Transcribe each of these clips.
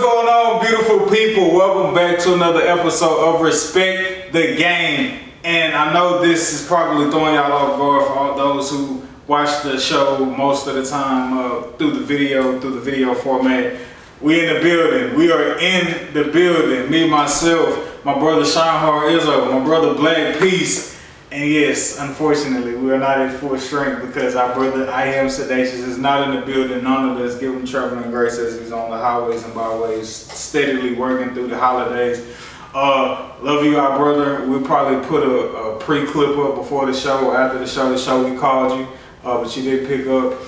going on, beautiful people? Welcome back to another episode of Respect the Game. And I know this is probably throwing y'all off guard for all those who watch the show most of the time uh, through the video, through the video format. We in the building. We are in the building. Me, myself, my brother Sean Izzo, my brother Blaque Peace, and yes, unfortunately, we are not at full strength because our brother I am sedacious is not in the building. None of us give him traveling grace as he's on the highways and byways, steadily working through the holidays. Uh, love you, our brother. We'll probably put a, a pre-clip up before the show, or after the show. The show we called you, uh, but you did pick up.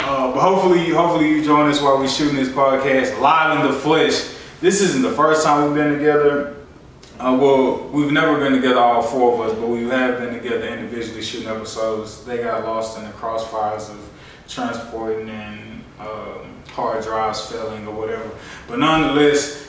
Uh, but hopefully, hopefully you join us while we're shooting this podcast live in the flesh. This isn't the first time we've been together uh, well, we've never been together, all four of us, but we have been together individually shooting episodes. They got lost in the crossfires of transporting and um, hard drives failing or whatever. But nonetheless,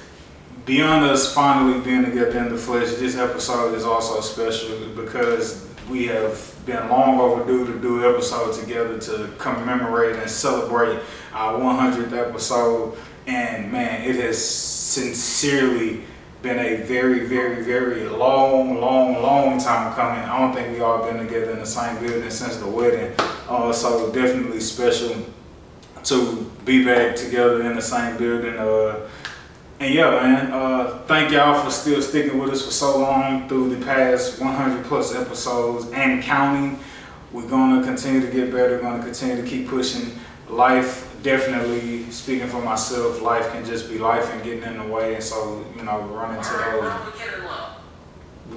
beyond us finally being together in the flesh, this episode is also special because we have been long overdue to do an episode together to commemorate and celebrate our 100th episode. And man, it has sincerely been a very, very, very long, long, long time coming. I don't think we all been together in the same building since the wedding. Uh, so definitely special to be back together in the same building. Uh, and yeah, man, uh, thank y'all for still sticking with us for so long through the past 100 plus episodes and counting. We're gonna continue to get better. We're gonna continue to keep pushing. Life definitely speaking for myself, life can just be life and getting in the way. And so, you know, running to those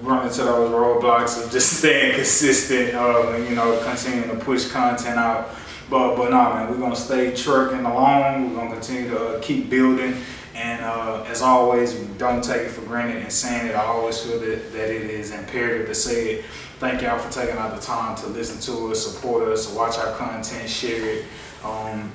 run into those roadblocks of just staying consistent, uh, and you know, continuing to push content out. But but nah, man, we're gonna stay trucking along. We're gonna continue to uh, keep building. And uh, as always, don't take it for granted and saying it. I always feel that, that it is imperative to say it. Thank y'all for taking out the time to listen to us, support us, watch our content, share it. Um,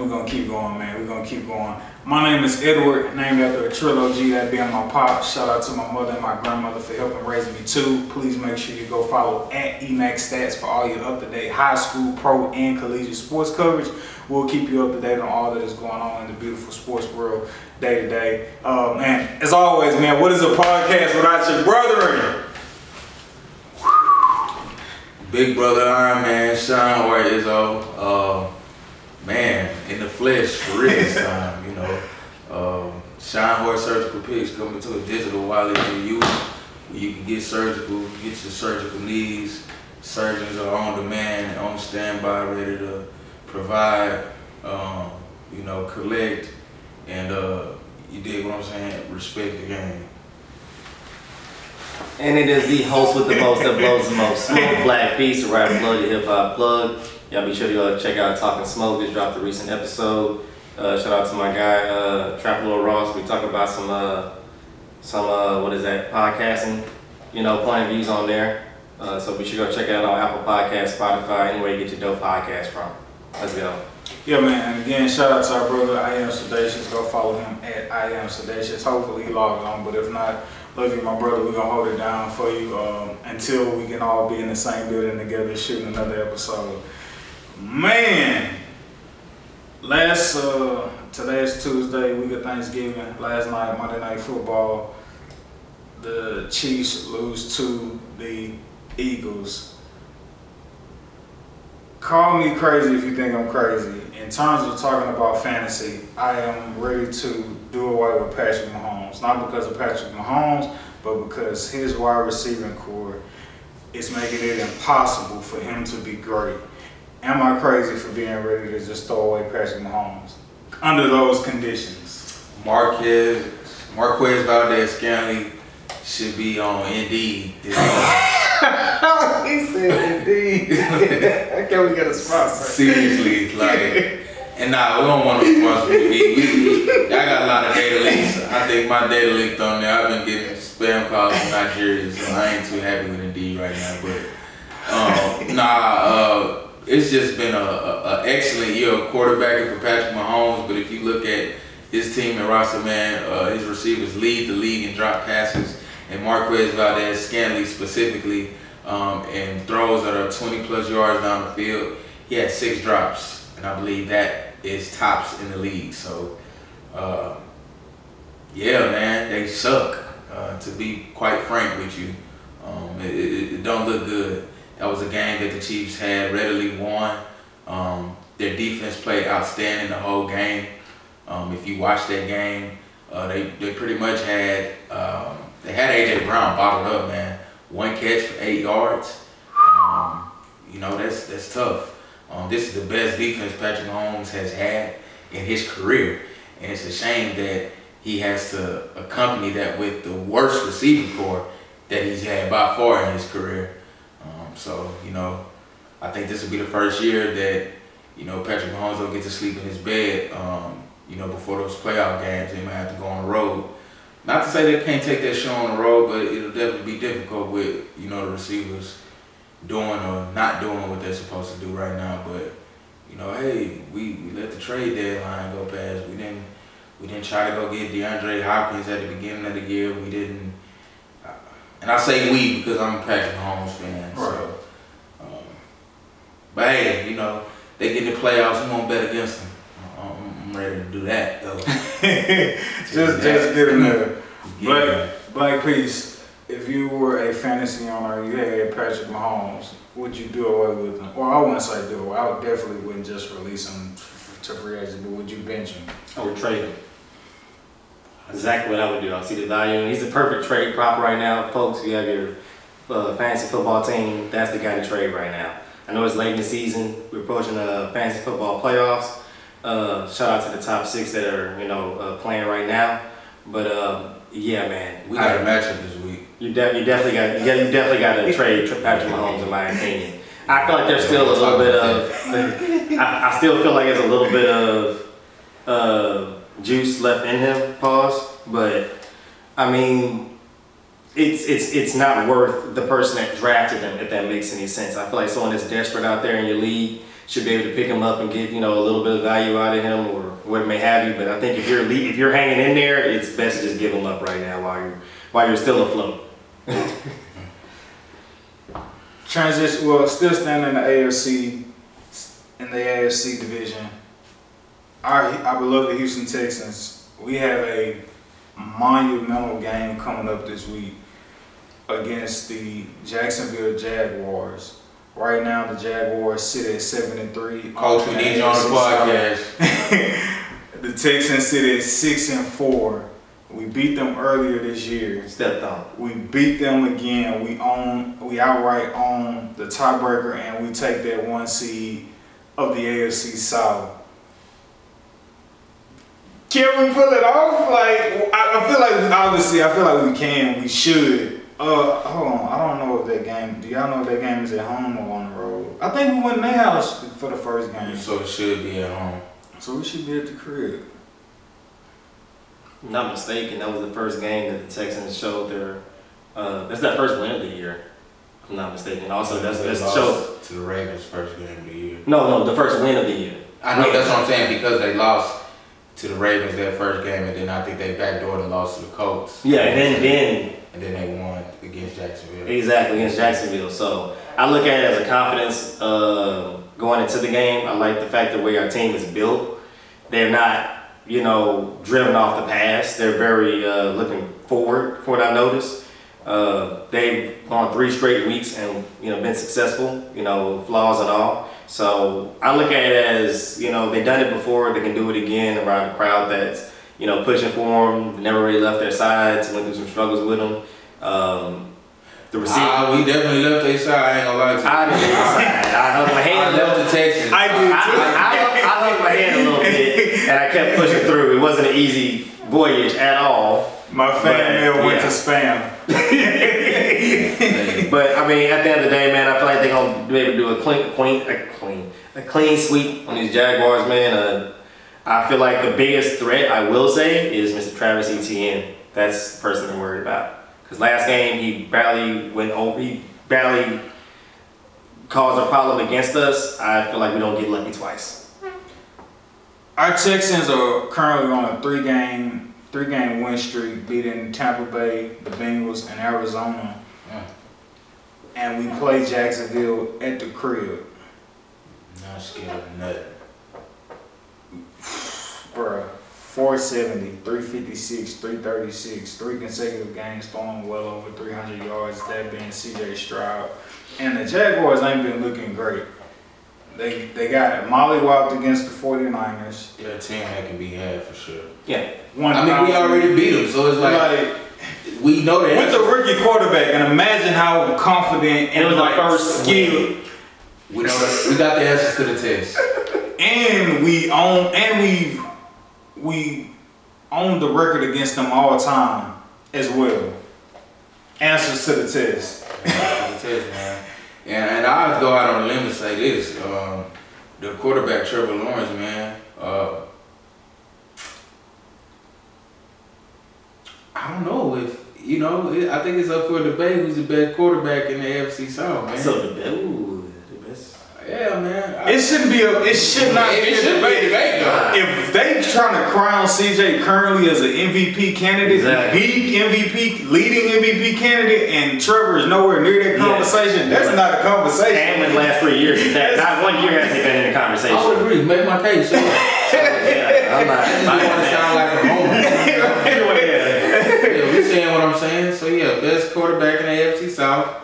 we're gonna keep going, man. We're gonna keep going. My name is Edward, named after a trilogy that being my pop. Shout out to my mother and my grandmother for helping raise me too. Please make sure you go follow at EMC Stats for all your up-to-date high school, pro, and collegiate sports coverage. We'll keep you up to date on all that is going on in the beautiful sports world day to day. Uh, man, as always, man, what is a podcast without your brother Big brother Iron Man, Sean White is uh, man, in the flesh for real this time, you know. Um, Shine Horse Surgical Picks coming to a digital wallet near you where you can get surgical, get your surgical needs. Surgeons are on demand on standby, ready to provide, um, you know, collect, and uh, you dig what I'm saying? Respect the game. And it is the host with the most that blows the most. Smoke Black Beast, rap plug, the hip hop plug. Y'all be sure to uh, check out Talkin Smoke. Just dropped a recent episode. Uh, shout out to my guy uh, Trap Lord Ross. We talk about some uh, some uh, what is that podcasting, you know, playing views on there. Uh, so be sure to go check out on Apple Podcasts, Spotify, anywhere you get your dope podcast from. Let's go. Yeah, man. And again, shout out to our brother I am Sedacious. Go follow him at I am Sedacious. Hopefully he logs on, but if not, love you, my brother. We're gonna hold it down for you um, until we can all be in the same building together shooting another episode. Man, last uh, today's Tuesday, week of Thanksgiving. Last night, Monday Night Football, the Chiefs lose to the Eagles. Call me crazy if you think I'm crazy. In terms of talking about fantasy, I am ready to do away with Patrick Mahomes. Not because of Patrick Mahomes, but because his wide receiving core is making it impossible for him to be great. Am I crazy for being ready to just throw away Patrick Mahomes under those conditions? Marquez, Marquez Valdes-Scantling should be on Indeed. he said Indeed. How can we get a sponsor? Seriously, like. And nah, we don't want to sponsor me. We, we, I got a lot of data links. I think my data linked on there. I've been getting spam calls from Nigeria, so I ain't too happy with Indeed right now. But um, nah, uh, it's just been a, a, a excellent year of quarterbacking for Patrick Mahomes. But if you look at his team and roster, man, uh, his receivers lead the league in drop passes, and Marquez Valdes-Scantling specifically, um, and throws that are 20 plus yards down the field. He had six drops, and I believe that is tops in the league. So, uh, Yeah, man, they suck. Uh, to be quite frank with you, um, it, it, it don't look good. That was a game that the Chiefs had readily won. Um, their defense played outstanding the whole game. Um, if you watch that game, uh, they they pretty much had um, they had AJ Brown bottled up, man. One catch for eight yards. Um, you know that's that's tough. Um, this is the best defense Patrick Mahomes has had in his career, and it's a shame that he has to accompany that with the worst receiving core that he's had by far in his career. So you know, I think this will be the first year that you know Patrick Mahomes will get to sleep in his bed. Um, you know, before those playoff games, they might have to go on the road. Not to say they can't take that show on the road, but it'll definitely be difficult with you know the receivers doing or not doing what they're supposed to do right now. But you know, hey, we, we let the trade deadline go past. We didn't we didn't try to go get DeAndre Hopkins at the beginning of the year. We didn't, and I say we because I'm a Patrick Mahomes fan. So, um, but hey, you know, they get in the playoffs. We won't bet against them. I'm, I'm ready to do that though. just just get in there. Get Black, there. Blaque Peace, if you were a fantasy owner, you had Patrick Mahomes, would you do away with him? Or I wouldn't say do away. I definitely wouldn't just release him to free agent, but would you bench him? I would trade him. Exactly what I would do. I see the value. He's the perfect trade prop right now, folks. You have your uh, fantasy football team. That's the guy to trade right now. I know it's late in the season. We're approaching the fantasy football playoffs. Uh, shout out to the top six that are you know uh, playing right now. But uh, yeah, man, We got a matchup this week. You, de- you definitely got you, got, you definitely got to trade Tr- Patrick Mahomes in my opinion. I feel like there's still a little bit of I, I still feel like there's a little bit of uh, juice left in him. Pause, but I mean it's it's it's not worth the person that drafted him if that makes any sense. I feel like someone that's desperate out there in your league should be able to pick him up and get you know a little bit of value out of him or what may have you. But I think if you're if you're hanging in there, it's best to just give him up right now while you're while you're still afloat. Transition, well, still standing in the AFC, in the AFC division. Our, our beloved Houston Texans, we have a monumental game coming up this week against the Jacksonville Jaguars. Right now, the Jaguars sit at seven and three. Coach, we need you on the podcast. the Texans sit at six and four. We beat them earlier this year. Stepped on. We beat them again. We own, we outright own the tiebreaker, and we take that one seed of the AFC South. Can we pull it off? Like I, I feel like obviously, I feel like we can. We should. Uh, hold on. I don't know if that game. Do y'all know if that game is at home or on the road? I think we went in their house for the first game, So it should be at home. so we should be at the crib. Not mistaken, that was the first game that the Texans showed their. Uh, that's that first win of the year. If I'm not mistaken. Also, that's that's lost showed. to the Ravens first game of the year. No, no, the first win of the year. I know that's what I'm saying because they lost to the Ravens their first game, and then I think they backdoored and lost to the Colts. Yeah, and then then and then they won against Jacksonville. exactly against Jacksonville. So I look at it as a confidence uh, going into the game. I like the fact that way our team is built. They're not, you know, driven off the past. They're very uh, looking forward. For what I noticed, uh, they've gone three straight weeks and you know been successful. You know, flaws and all. So I look at it as you know they've done it before. They can do it again around a crowd that's you know pushing for them. Never really left their sides. Went through some struggles with them. Um, the receiver. Ah, we definitely left their side. I ain't gonna lie to you. I did. I held my hand. a little- left the Texans. I did I, too. I, I held my hand a little bit, and I kept pushing through. It wasn't an easy voyage at all. My fan But, mail went yeah. to spam. But I mean, at the end of the day, man, I feel like they're gonna be able to do a clean, clean, a clean, a clean sweep on these Jaguars, man. Uh, I feel like the biggest threat I will say is Mr. Travis Etienne. That's the person I'm worried about. Because last game he barely went over, he barely caused a problem against us. I feel like we don't get lucky twice. Our Texans are currently on a three game three game win streak, beating Tampa Bay, the Bengals, and Arizona. Yeah. And we play Jacksonville at the crib. Not scared of nothing. Bruh. 470, 356, 336, three consecutive games throwing well over 300 yards, that being CJ Stroud. And the Jaguars ain't been looking great. They they got mollywopped against the 49ers. Yeah, a team that can be had for sure. Yeah. One I mean, we already beat them, so it's like, like we know that. with the rookie quarterback, and imagine how confident It and was the like first skill, we know that we got the answers to the test. and we own and we we own the record against them all time as well. Answers to the test. Answers to the test, man. And and I'd go out on a limb and say this: um, the quarterback Trevor Lawrence, man. Uh, I don't know if you know. It, I think it's up for debate who's the best quarterback in the AFC South, man. So the ooh, the best. yeah, man. I- It shouldn't be a. It should not It be a should be a debate. debate, though. If they trying to crown CJ currently as an MVP candidate, Exactly. big MVP, leading MVP candidate, and Trevor is nowhere near that Yeah. conversation, that's not a conversation. And conversation. in the last three years, that, not one year has he been in the conversation. I would agree. Make my case. So, yeah, I'm not. I don't want to sound like a homer. Anyway, saying what I'm saying. So yeah, best quarterback in the AFC South.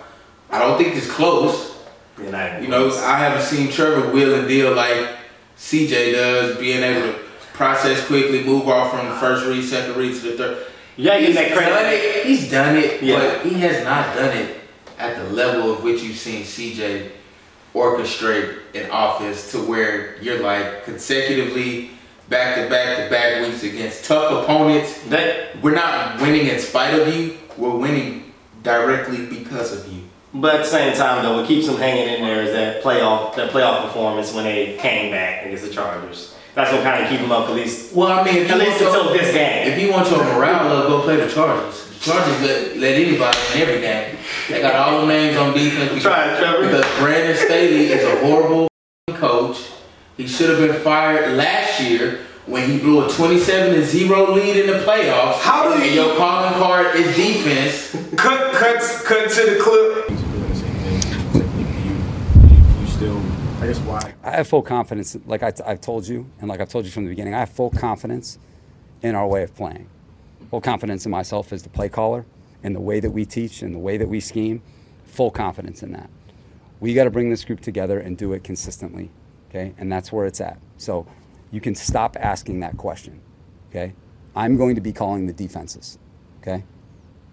I don't think it's close. And I, You know, I haven't seen Trevor wheel and deal like CJ does, being able to process quickly, move off from the first read, second read to the third. Yeah, He's that done it. He's done it, Yeah. but he has not done it at the level of which you've seen CJ orchestrate an offense to where you're like consecutively back to back to back weeks against tough opponents. That, We're not winning in spite of you. We're winning directly because of you. but at the same time, though, what keeps them hanging in there is that playoff, that playoff performance when they came back against the Chargers. That's what kind of keep them up at least, Well, I mean, if at you least want until your, this game. if you want your morale up, go play the Chargers. The Chargers let, let anybody in every game. They got all the names on defense. because- Try it, Trevor. Because Brandon Staley is a horrible coach. He should have been fired last year when he blew a 27 to 0 lead in the playoffs. How do And you- your calling card is defense. Cut, cut, cut to the clip. I guess, why? I have full confidence, like I, have told you, and like I've told you from the beginning, I have full confidence in our way of playing. Full confidence in myself as the play caller, in the way that we teach, and the way that we scheme. Full confidence in that. We got to bring this group together and do it consistently, okay? And that's where it's at. So you can stop asking that question, okay? I'm going to be calling the defenses, okay?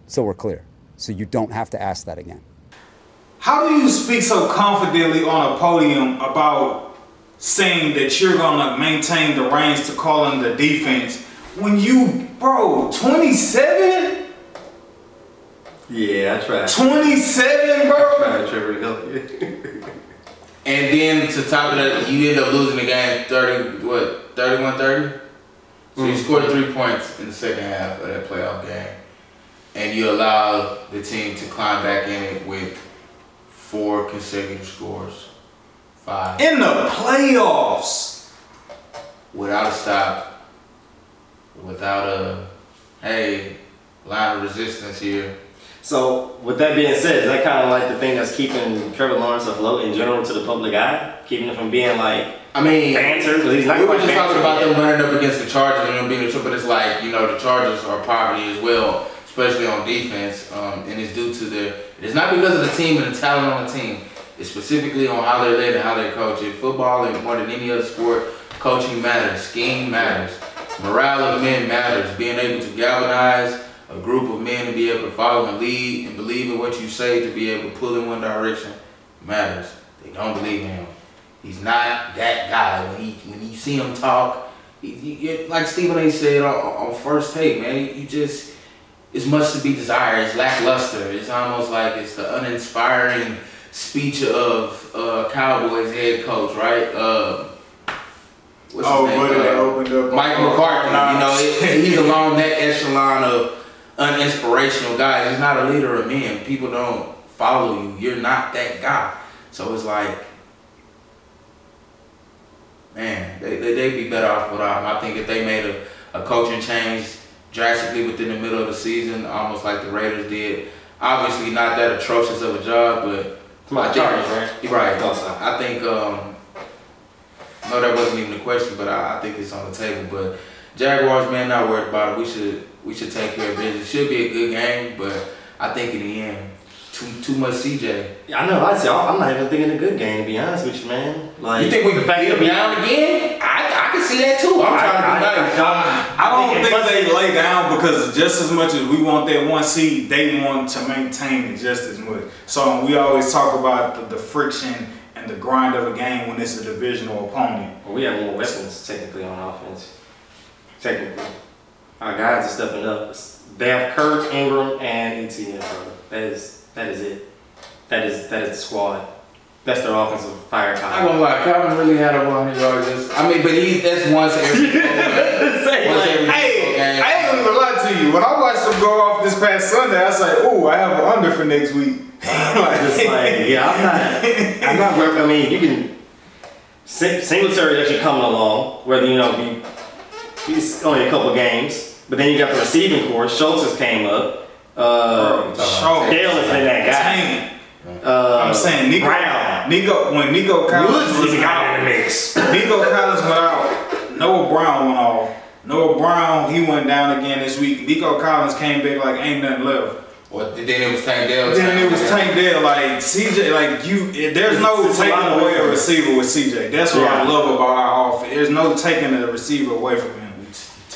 So we're clear. So you don't have to ask that again. How do you speak so confidently on a podium about saying that you're gonna maintain the reins to calling the defense when you, bro, 27? Yeah, I tried. 27, bro? I tried, Trevor, to help you. And then to top of that, you end up losing the game 30, what, 31 30? So you mm. scored three points in the second half of that playoff game. And you allow the team to climb back in it with four consecutive scores. Five. In the playoffs. Without a stop. Without a, hey, line of resistance here. So, with that being said, is that kind of like the thing that's keeping Trevor Lawrence afloat in general to the public eye? Keeping it from being like I mean, banter? He's not we were just talking about yet. them running up against the Chargers and them being the but it's like, you know, the Chargers are poverty as well, especially on defense. Um, and it's due to their, it's not because of the team and the talent on the team. It's specifically on how they're led and how they coach it. Football and more than any other sport, coaching matters, scheme matters, morale of men matters. Being able to galvanize a group of men to be able to follow and lead and believe in what you say to be able to pull in one direction matters. They don't believe in him. He's not that guy. When he when you see him talk, he, he, like Stephen A. said on, on first take, man, you just it's much to be desired. It's lackluster. It's almost like it's the uninspiring speech of uh, Cowboys head coach, right? Uh, what's Oh, his name? Uh, opened up. Mike McCarthy. You know, it, he's along that echelon of uninspirational guys. He's not a leader of men. People don't follow you. You're not that guy. So it's like, man, they, they, they'd be better off without him. I think if they made a, a coaching change drastically within the middle of the season, almost like the Raiders did, obviously not that atrocious of a job, but Come on, I think- Chargers, right? Right. I think um no that wasn't even a question, but I, I think it's on the table. But Jaguars, man, not worried about it. We should we should take care of business. Should be a good game, but I think in the end, too too much CJ. I know. I say I'm not even thinking a good game to be honest with you, man. Like You think we can beat them down again? I, I can see that too. I'm trying to be nice. I don't think they lay down because just as much as we want that one seed, they want to maintain it just as much. So we always talk about the, the friction and the grind of a game when it's a divisional opponent. Well, we have more weapons technically on offense. Technically, our guys are stepping up. They have Kirk, Engram, and Etienne. Bro. That is that is it. That is that is the squad. That's their offensive firepower. I'm gonna lie, Calvin really had a 100 yards. this- I mean, but he that's once every. once every Hey, game. I ain't gonna lie to you. When I watched them go off this past Sunday, I was like, "Ooh, I have an under for next week." Like- Just like yeah, I'm not. I'm not. worried. I mean, you can. Sing- Singletary actually coming along. Whether you know be, he's only a couple games, but then you got the receiving core. Schultz has came up. Uh, Show. Dale has been that guy. Dang. Uh, I'm saying Nico, Brown. Nico when Nico Collins Woods was is a guy in the mix. Nico Collins went out. Noah Brown went off. Noah Brown he went down again this week. Nico Collins came back like ain't nothing left. Well, then it was Tank Dell. Then it was Tank Dell like CJ like you. There's no It's- it's taking away a receiver with CJ. That's what I love about our offense. There's no taking a receiver away from him.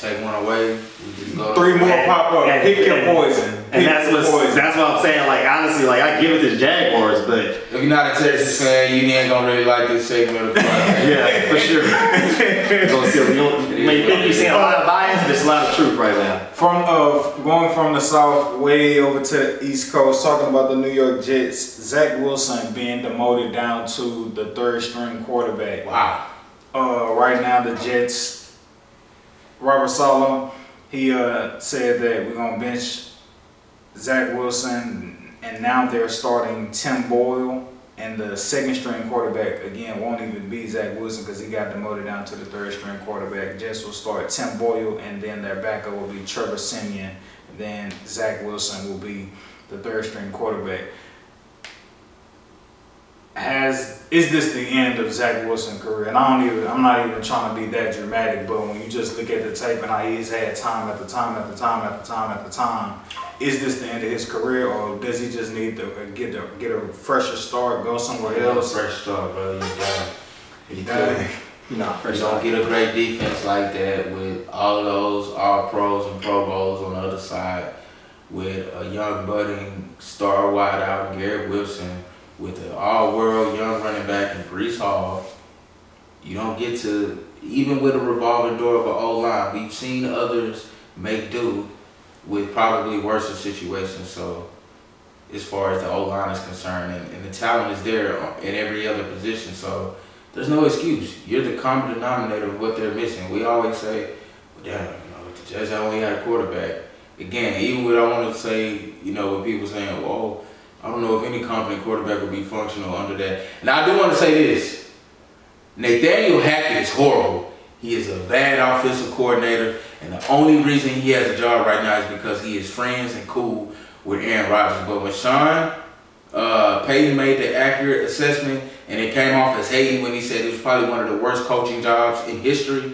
Take one away. We just go. Three more And- pop up. and- Pick your and- poison. And Pick that's your what poison. that's what I'm saying. Like honestly, like I give it to Jaguars, but If you're not a Texas fan, you ain't gonna really like this segment of the podcast. yeah, for sure. Gonna see, you, don't, you may think you're seeing a lot of bias, but there's a lot of truth right now. From uh, going from the south way over to the east coast, talking about the New York Jets, Zach Wilson being demoted down to the third string quarterback. Wow. Uh, right now, the Jets, Robert Saleh, he uh, said that we're gonna bench Zach Wilson, and now they're starting Tim Boyle. And the second string quarterback again won't even be Zach Wilson because he got demoted down to the third string quarterback. Jets will start Tim Boyle, and then their backup will be Trevor Siemian. Then Zach Wilson will be the third string quarterback. Has is this the end of Zach Wilson's career? And I don't even I'm not even trying to be that dramatic, but when you just look at the tape and how he's had time at the time at the time at the time at the time, is this the end of his career, or does he just need to get a get a fresher start, go somewhere else? Fresh start, bro. You done. You Dang. done. Nah, You don't get a great defense like that with all those all pros and pro bowls on the other side, with a young budding star wideout Garrett Wilson, with an all world young running back in Breece Hall. You don't get to even with a revolving door of an O line. We've seen others make do with probably worse situations. So as far as the O line is concerned, and, and the talent is there in every other position. So there's no excuse. You're the common denominator of what they're missing. We always say, well, damn, you know, the Jets only had a quarterback. Again, even with I want to say, you know, with people saying, well, I don't know if any competent quarterback would be functional under that. Now I do want to say this. Nathaniel Hackett is horrible. He is a bad offensive coordinator, and the only reason he has a job right now is because he is friends and cool with Aaron Rodgers. But when Sean uh, Payton made the accurate assessment, and it came off as hating when he said it was probably one of the worst coaching jobs in history.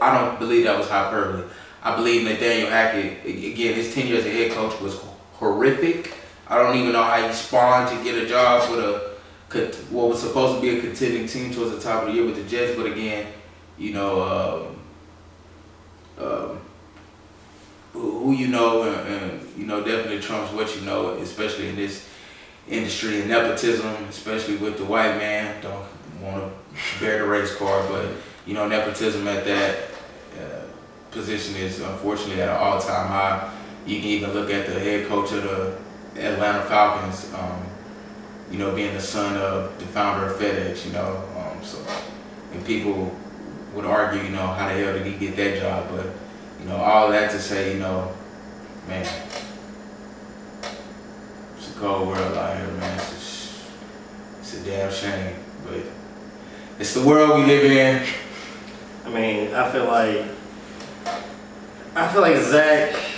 I don't believe that was hyperbole. I believe Nathaniel Hackett, again, his tenure as a head coach was horrific. I don't even know how he spawned to get a job with a what was supposed to be a contending team towards the top of the year with the Jets. But again, you know, um, um, who you know, and, and you know, definitely trumps what you know, especially in this industry and nepotism, especially with the white man. Don't want to bear the race card, but you know, nepotism at that uh, position is unfortunately at an all-time high. You can even look at the head coach of the Atlanta Falcons, um, you know, being the son of the founder of FedEx, you know. Um, so, and people would argue, you know, how the hell did he get that job? But, you know, all that to say, you know, man, it's a cold world out here, man. It's, just, it's a damn shame, but it's the world we live in. I mean, I feel like I feel like Zach.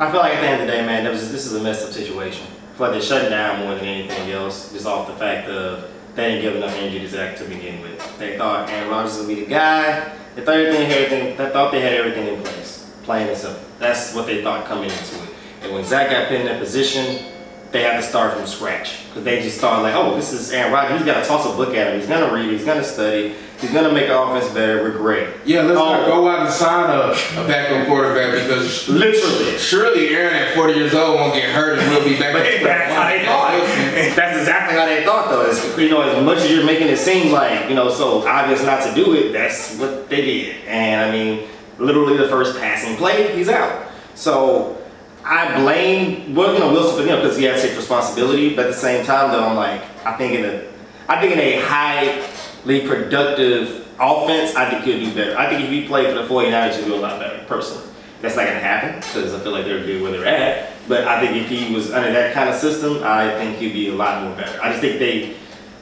I feel like at the end of the day, man, was, this is a messed up situation. Feel like they're shutting down more than anything else, just off the fact of they didn't give enough energy to Zach to begin with. They thought Aaron Rodgers would be the guy. They thought everything everything. They thought they had everything in place. Plain and simple. That's what they thought coming into it. And when Zach got put in that position, they had to start from scratch because they just thought like, oh, this is Aaron Rodgers. He's got to toss a book at him. He's gonna read. He's gonna study. He's gonna make an offense better. We're great. Yeah, let's Oh. not go out and sign a, a backup quarterback because Literally. surely Aaron at 40 years old won't get hurt and we'll be back. But at that's how they thought. That's exactly how they thought, though. It's, you know, as much as you're making it seem like, you know, so obvious not to do it, that's what they did. And I mean, literally the first passing play, he's out. So I blame, well, you know, Wilson for him because he has to take responsibility. But at the same time, though, I'm like, I think in a, I think in a highly productive offense, I think he'll do better. I think if he played for the 49ers, he'll do a lot better, personally. That's not gonna happen because I feel like they're good where they're at. But I think if he was under that kind of system, I think he'd be a lot more better. I just think they,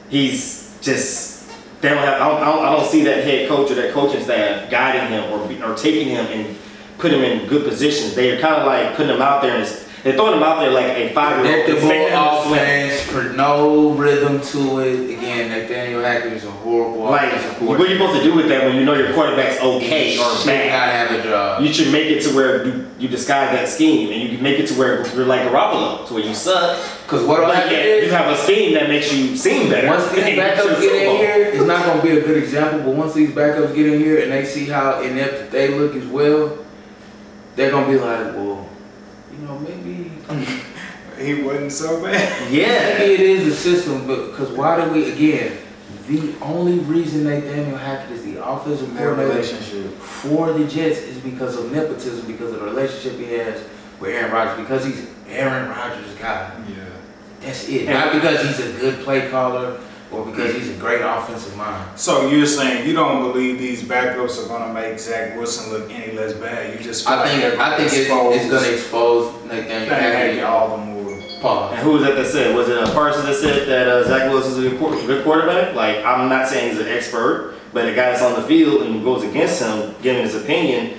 he's just they don't have. I don't, I don't, I don't see that head coach or that coaching staff guiding him or or taking him and put him in good positions. They are kind of like putting him out there and they're throwing him out there like a five year old. Predictable offense, for no rhythm to it. Again, Nathaniel Hackett is a horrible Like, what are you supposed to do with that when you know your quarterback's okay He or bad? not have a job. You should make it to where you, you disguise that scheme and you can make it to where you're like Garoppolo, to where you suck. Because what But yet you have a scheme that makes you seem better. once these And you get to backups get in here, it's not going to be a good example, but once these backups get in here and they see how inept they look as well, they're going to be like, well, you know, maybe, He wasn't so bad. Yeah. maybe it is the system, but because why do we, again, the only reason Nathaniel Hackett is the offensive Their coordinator relationship. for the Jets is because of nepotism, because of the relationship he has with Aaron Rodgers, because he's Aaron Rodgers' guy. Yeah. That's it. Not because he's a good play caller or because he's a great offensive mind. So you're saying you don't believe these backups are gonna make Zach Wilson look any less bad? You just feel I think they're I think it's, it's going to expose Nathaniel Hackett Hackett. all the more. And Pause. who was that that said? Was it a person that said that uh, Zach Wilson's a good, good quarterback? Like, I'm not saying he's an expert, but a guy that's on the field and goes against him, giving his opinion,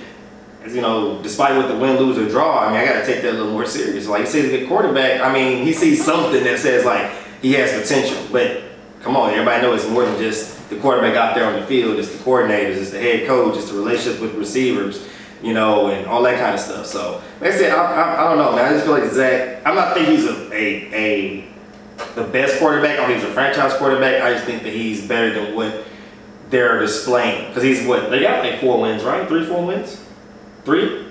is, you know, despite what the win, lose, or draw, I mean, I got to take that a little more serious. Like, he says he's a good quarterback. I mean, he sees something that says, like, he has potential. But come on, everybody knows it's more than just the quarterback out there on the field. It's the coordinators, it's the head coach, it's the relationship with receivers, you know, and all that kind of stuff. So, like I said, I, I, I don't know, man. I just feel like Zach. I'm not thinking he's a a, a the best quarterback. I don't think he's a franchise quarterback. I just think that he's better than what they're displaying. Because he's what they got like four wins, right? Three, four wins, three.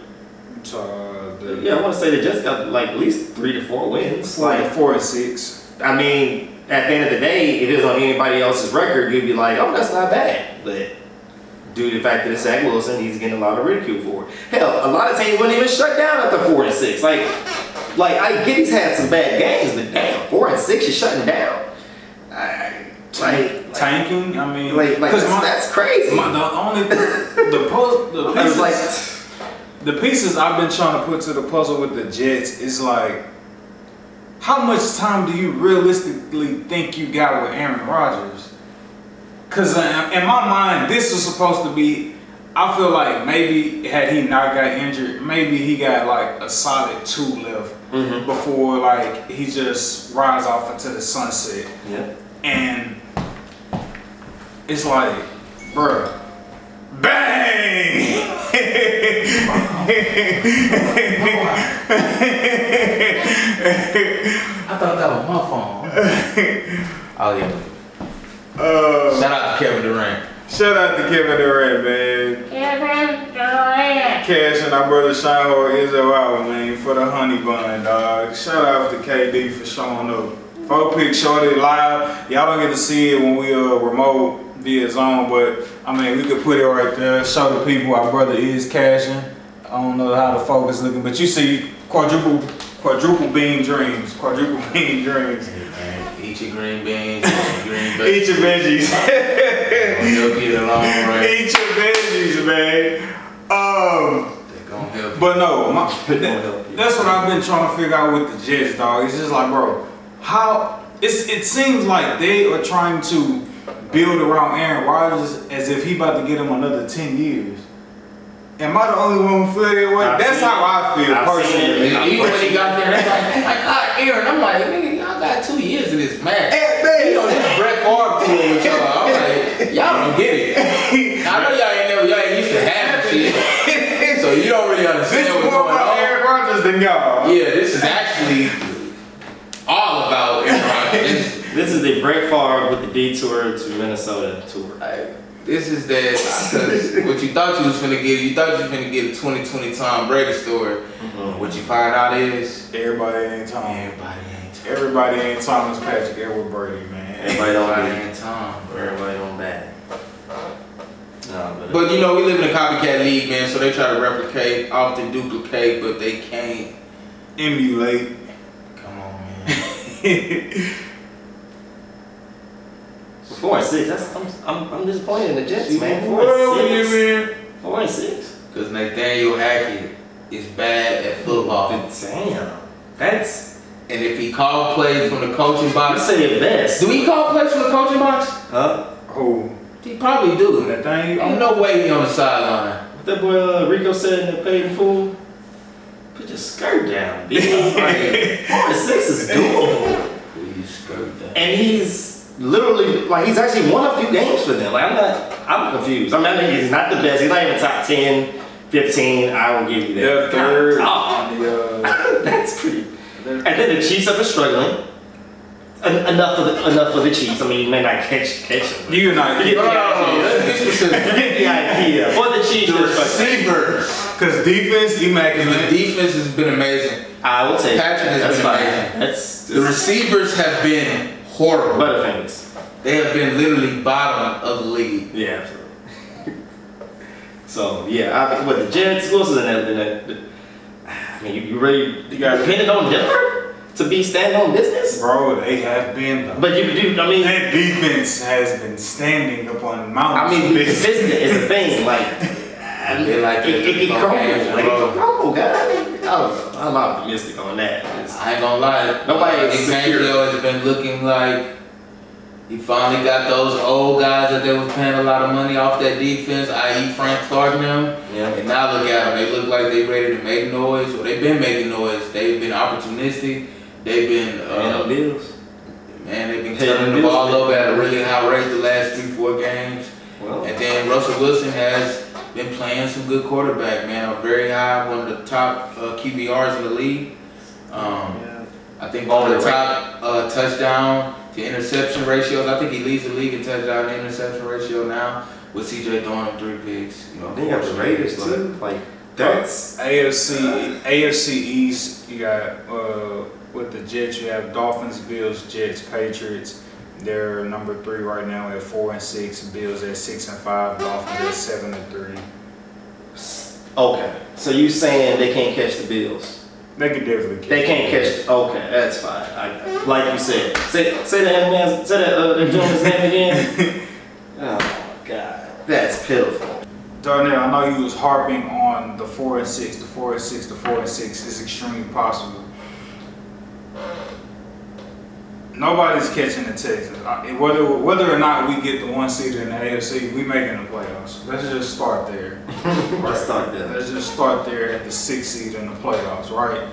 Uh, Yeah, I want to say they just got like at least three to four wins. four, Like, four and six. I mean, at the end of the day, if it was on anybody else's record, you'd be like, oh, that's not bad. But due to the fact that it's Zach Wilson, he's getting a lot of ridicule for it. Hell, a lot of teams wouldn't even shut down after four and six. Like, like I get he's had some bad games, but damn, four and six, you're shutting down. I, like, like, Tanking. I mean, like, like that's, my, that's crazy. my, the only the puzzle the pieces like, the pieces I've been trying to put to the puzzle with the Jets is like, how much time do you realistically think you got with Aaron Rodgers? Because in my mind, this was supposed to be. I feel like maybe had he not got injured, maybe he got like a solid two left Mhm. before like he just rides off into the sunset. yeah. And it's like, bruh, bang! I thought that was my phone. oh, yeah. uh, Shout out to Kevin Durant. shout out to Kevin Durant, man. Kevin Durant. Cash and our brother Shineho Izzo out, man, for the honey bun, dog. Shout out to KD for showing up. Folk pick showed it live. Y'all don't get to see it when we uh remote via Zone, but I mean we could put it right there. Show the people our brother is cashing. I don't know how the focus looking, but you see quadruple quadruple bean dreams, quadruple bean dreams. Man, eat your green beans, eat your green veggies. Eat your veggies. They'll get along right. Eat your veggies, man. Um. They're gonna help. But no, my, that's what I've been trying to figure out with the Jets, dog. It's just like, bro, how it's it seems like they are trying to build around Aaron Rodgers as if he about to get him another ten years. Am I the only one who feel that way? I've That's seen how I feel I've personally. it. And Even when he got there, they like, oh my God, Aaron. I'm like, nigga, y'all got two years in this match. You know, this Brett Favre tour with y'all. I'm like, y'all don't get it. I know y'all ain't never, y'all, you used to have shit. so you don't really This understand is what's more going about on. Aaron Rodgers than y'all. Yeah, this is actually all about Aaron Rodgers. This- This is the Brett Favre with the detour to Minnesota tour. This is that because what you thought you was gonna get, you thought you was gonna get a 2020 Tom Brady story. Mm-hmm. What you find out is Everybody ain't Tom. everybody ain't Tom. Everybody ain't Thomas Patrick Edward Brady, man. Everybody don't ain't Tom, bro. Everybody don't bad. No, but, But you know we live in a copycat league, man. So they try to replicate, often duplicate, but they can't. Emulate. Come on, man. four and six. That's I'm, I'm, I'm disappointed in the Jets, man. Four Well, and you six. Four and six. Because Nathaniel Hackett is bad at football, Damn. That's and if he called plays from the coaching I box, say it best. do he call plays from the coaching box? Huh? Who? He probably do. Nathaniel? Ain't no way he on the sideline. What that boy uh, Rico said in the paid in full? Put your skirt down, bitch. like, four and six is doable. Please skirt that. And he's literally like he's actually won a few games for them. Like I'm not I'm confused. I mean, I know he's not the best. He's not even top 10, 15. I will give you that. They're third God, on the, uh, That's pretty. And then the Chiefs have been struggling. En- enough of the enough for the Chiefs. I mean, you may not catch catch them. you're not. You get the idea. Let's be specific. The idea. For the Chiefs, The they're receivers. Because defense, you may The immaculate. defense has been amazing. I will take Patrick has That's been fine. amazing. That's The receivers have been horrible. Butterfingers. They have been literally bottom of the league. Yeah, absolutely. so yeah, I, what the Jets? Who else is in that? In that I mean, you, you really you got dependent on Denver to be standing on business. Bro, they have been though. But you do. I mean, That defense has been standing upon mountains. I mean, of business. is a thing. Like, I mean, like it, it, it, that crumble. games in Like, a row. it crumble, guys. I don't know. I'm optimistic on that. It's- I ain't gonna lie. Nobody has been looking like he finally got those old guys that they was paying a lot of money off that defense, i.e. Frank Clark and them. Yeah. And now look at them. They look like they ready to make noise. Or they've been making noise. They've been opportunistic. They've been uh, Bills. man. They've been turning the ball over at a really high rate the last three, four games. Well, And then Russell Wilson has been playing some good quarterback, man. A very high, one of the top uh, QBRs in the league. Um, I think one of the top uh, touchdown to interception ratios. I think he leads the league in touchdown to interception ratio now with CJ throwing him three picks. You know, they got the Raiders but- too. Like that's AFC AFC East, you got uh, with the Jets, you have Dolphins, Bills, Jets, Patriots. They're number three right now at four and six. Bills at six and five. Dolphins at seven and three. okay. So you saying they can't catch the Bills? They could definitely. Catch They can't catch. Okay, that's fine. I, like you said, say say that man, say that uh, gentleman's name again. Oh my god, that's pitiful. Darnell, I know you was harping on the four and six, the four and six, the four and six. It's extremely possible. Nobody's catching the Texans. Whether whether or not we get the one seed in the AFC, we making the playoffs. Let's just start there. Let's start there. Let's just start there at the sixth seed in the playoffs, right?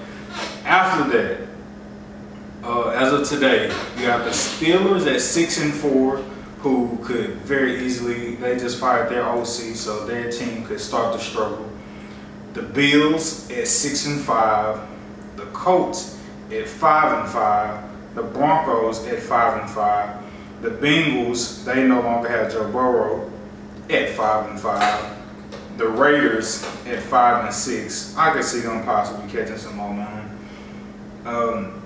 After that, uh, as of today, you have the Steelers at six and four, who could very easily they just fired their OC, so their team could start to struggle. The Bills at six and five, the Colts at five and five, the Broncos at five and five, the Bengals they no longer have Joe Burrow at five and five. The Raiders at five and six. I could see them possibly catching some momentum. Um,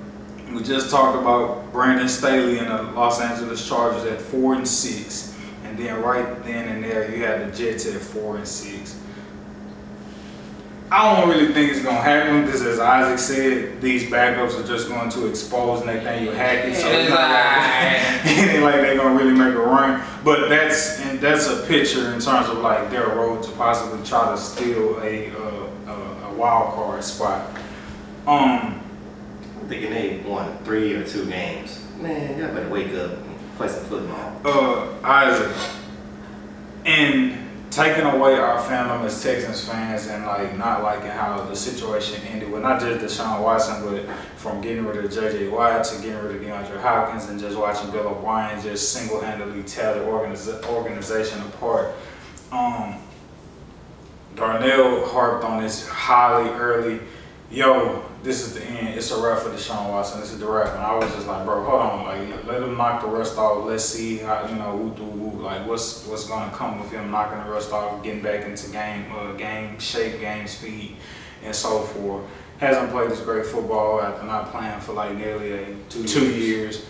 we just talked about Brandon Staley and the Los Angeles Chargers at four and six, and then right then and there you had the Jets at four and six. I don't really think it's gonna happen because, as Isaac said, these backups are just going to expose Nathaniel Hackett. So it's not like, it ain't like they're gonna really make a run. But that's and that's a picture in terms of like their road to possibly try to steal a uh, a, a wild card spot. Um, I'm thinking they won three or two games. Man, y'all better wake up and play some football. uh, Isaac, and taking away our fandom as Texans fans and like not liking how the situation ended with not just Deshaun Watson, but from getting rid of J.J. Watt to getting rid of DeAndre Hopkins and just watching Bill O'Brien just single-handedly tear the organiz- organization apart. Um, Darnell harped on this highly early. Yo, this is the end. It's a wrap for Deshaun Watson. This is the wrap. And I was just like, bro, hold on. Like, let him knock the rust off. Let's see how you know woo, woo, woo. like what's what's gonna come with him knocking the rust off, getting back into game uh, game shape, game speed, and so forth. Hasn't played this great football after not playing for like nearly a, two, two years.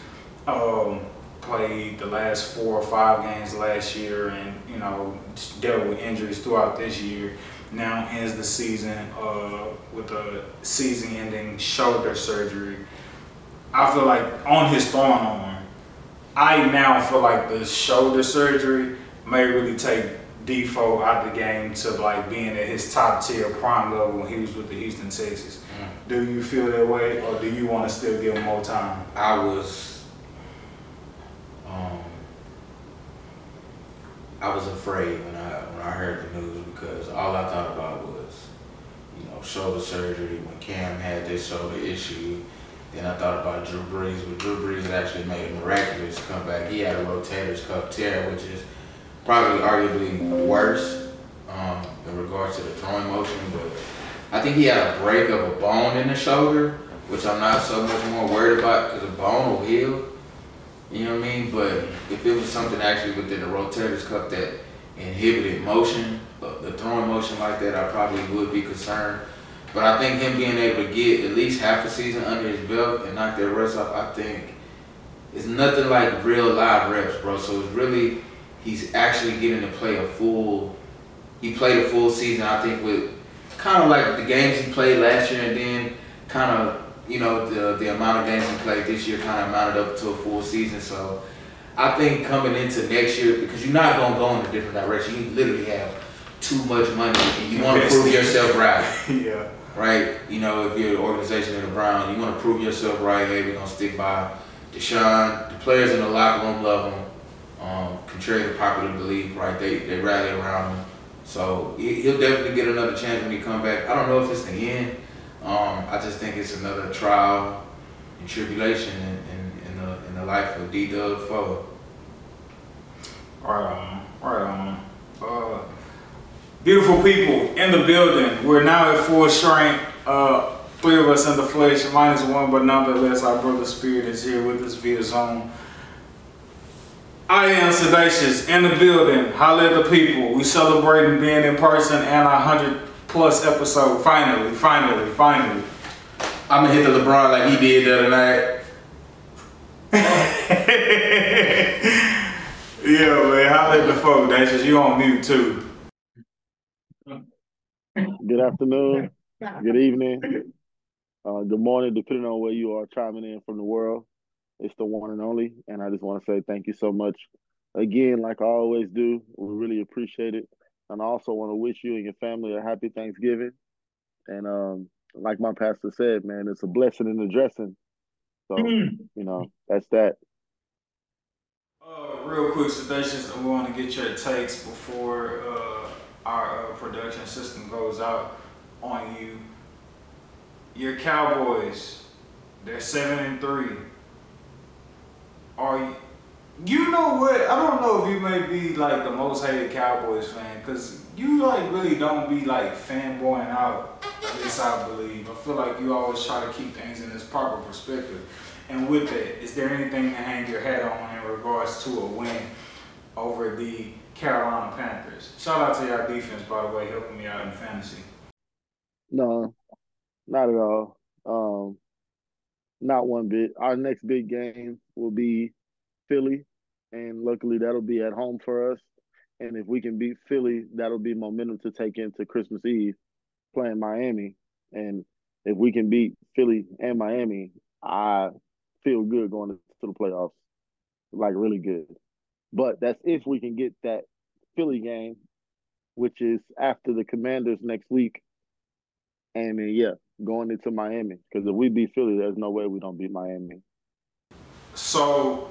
Um, played the last four or five games last year, and you know dealt with injuries throughout this year now ends the season uh, with a season-ending shoulder surgery. I feel like on his throwing arm, I now feel like the shoulder surgery may really take Defoe out of the game to like being at his top tier prime level when he was with the Houston Texans. Mm. Do you feel that way, or do you want to still give him more time? I was, um, I was afraid when I when I heard the news because all I thought about was, you know, shoulder surgery when Cam had this shoulder issue. Then I thought about Drew Brees, but Drew Brees actually made a miraculous comeback. He had a rotator's cuff tear, which is probably arguably worse um, in regards to the throwing motion. But I think he had a break of a bone in the shoulder, which I'm not so much more worried about because the bone will heal. You know what I mean? But if it was something actually within the rotator's cuff that inhibited motion, uh, the throwing motion like that, I probably would be concerned. But I think him being able to get at least half a season under his belt and knock that rest off, I think it's nothing like real live reps, bro. So it's really he's actually getting to play a full. He played a full season, I think, with kind of like the games he played last year, and then kind of you know, the the amount of games he played this year kind of amounted up to a full season. So I think coming into next year, because you're not gonna go in a different direction. You literally have too much money, and you want to prove yourself right. yeah. Right. You know, if you're an organization in the Browns, you want to prove yourself right. Hey, we're gonna stick by Deshaun. The players in the locker room love him. Um, contrary to popular belief, right? They they rally around him. So he'll definitely get another chance when he come back. I don't know if it's the end. Um, I just think it's another trial and tribulation in, in, in, the, in the life of D Dub Foe. Right on, right on. Uh, beautiful people in the building. We're now at full strength. Uh, three of us in the flesh, minus one, but nonetheless, our brother Spirit is here with us via Zoom. I am Sedacious in the building. Holla at the people. We celebrating being in person and our 100 plus episode. Finally, finally, finally. I'm gonna hit the LeBron like he did the other night. yeah, man. How at the folk. That's just you on mute too. Good afternoon. Good evening. Uh, good morning, depending on where you are chiming in from the world. It's the one and only, and I just want to say thank you so much again, like I always do. We really appreciate it. And I also want to wish you and your family a happy Thanksgiving. And um, like my pastor said, man, it's a blessing in the dressing. So, mm. you know, that's that. Uh, real quick, Sedacious, we want to get your takes before uh, our uh, production system goes out on you. Your Cowboys, they're seven and three. Are you, you know what? I don't know if you may be like the most hated Cowboys fan because you like really don't be like fanboying out. At least I believe. I feel like you always try to keep things in its proper perspective. And with that, is there anything to hang your hat on in regards to a win over the Carolina Panthers? Shout out to your defense, by the way, helping me out in fantasy. No, not at all. Um, not one bit. Our next big game will be Philly and luckily that'll be at home for us. And if we can beat Philly, that'll be momentum to take into Christmas Eve playing Miami. And if we can beat Philly and Miami, I feel good going to the playoffs, like really good. But that's if we can get that Philly game, which is after the Commanders next week. And then, yeah, going into Miami. Because if we beat Philly, there's no way we don't beat Miami. So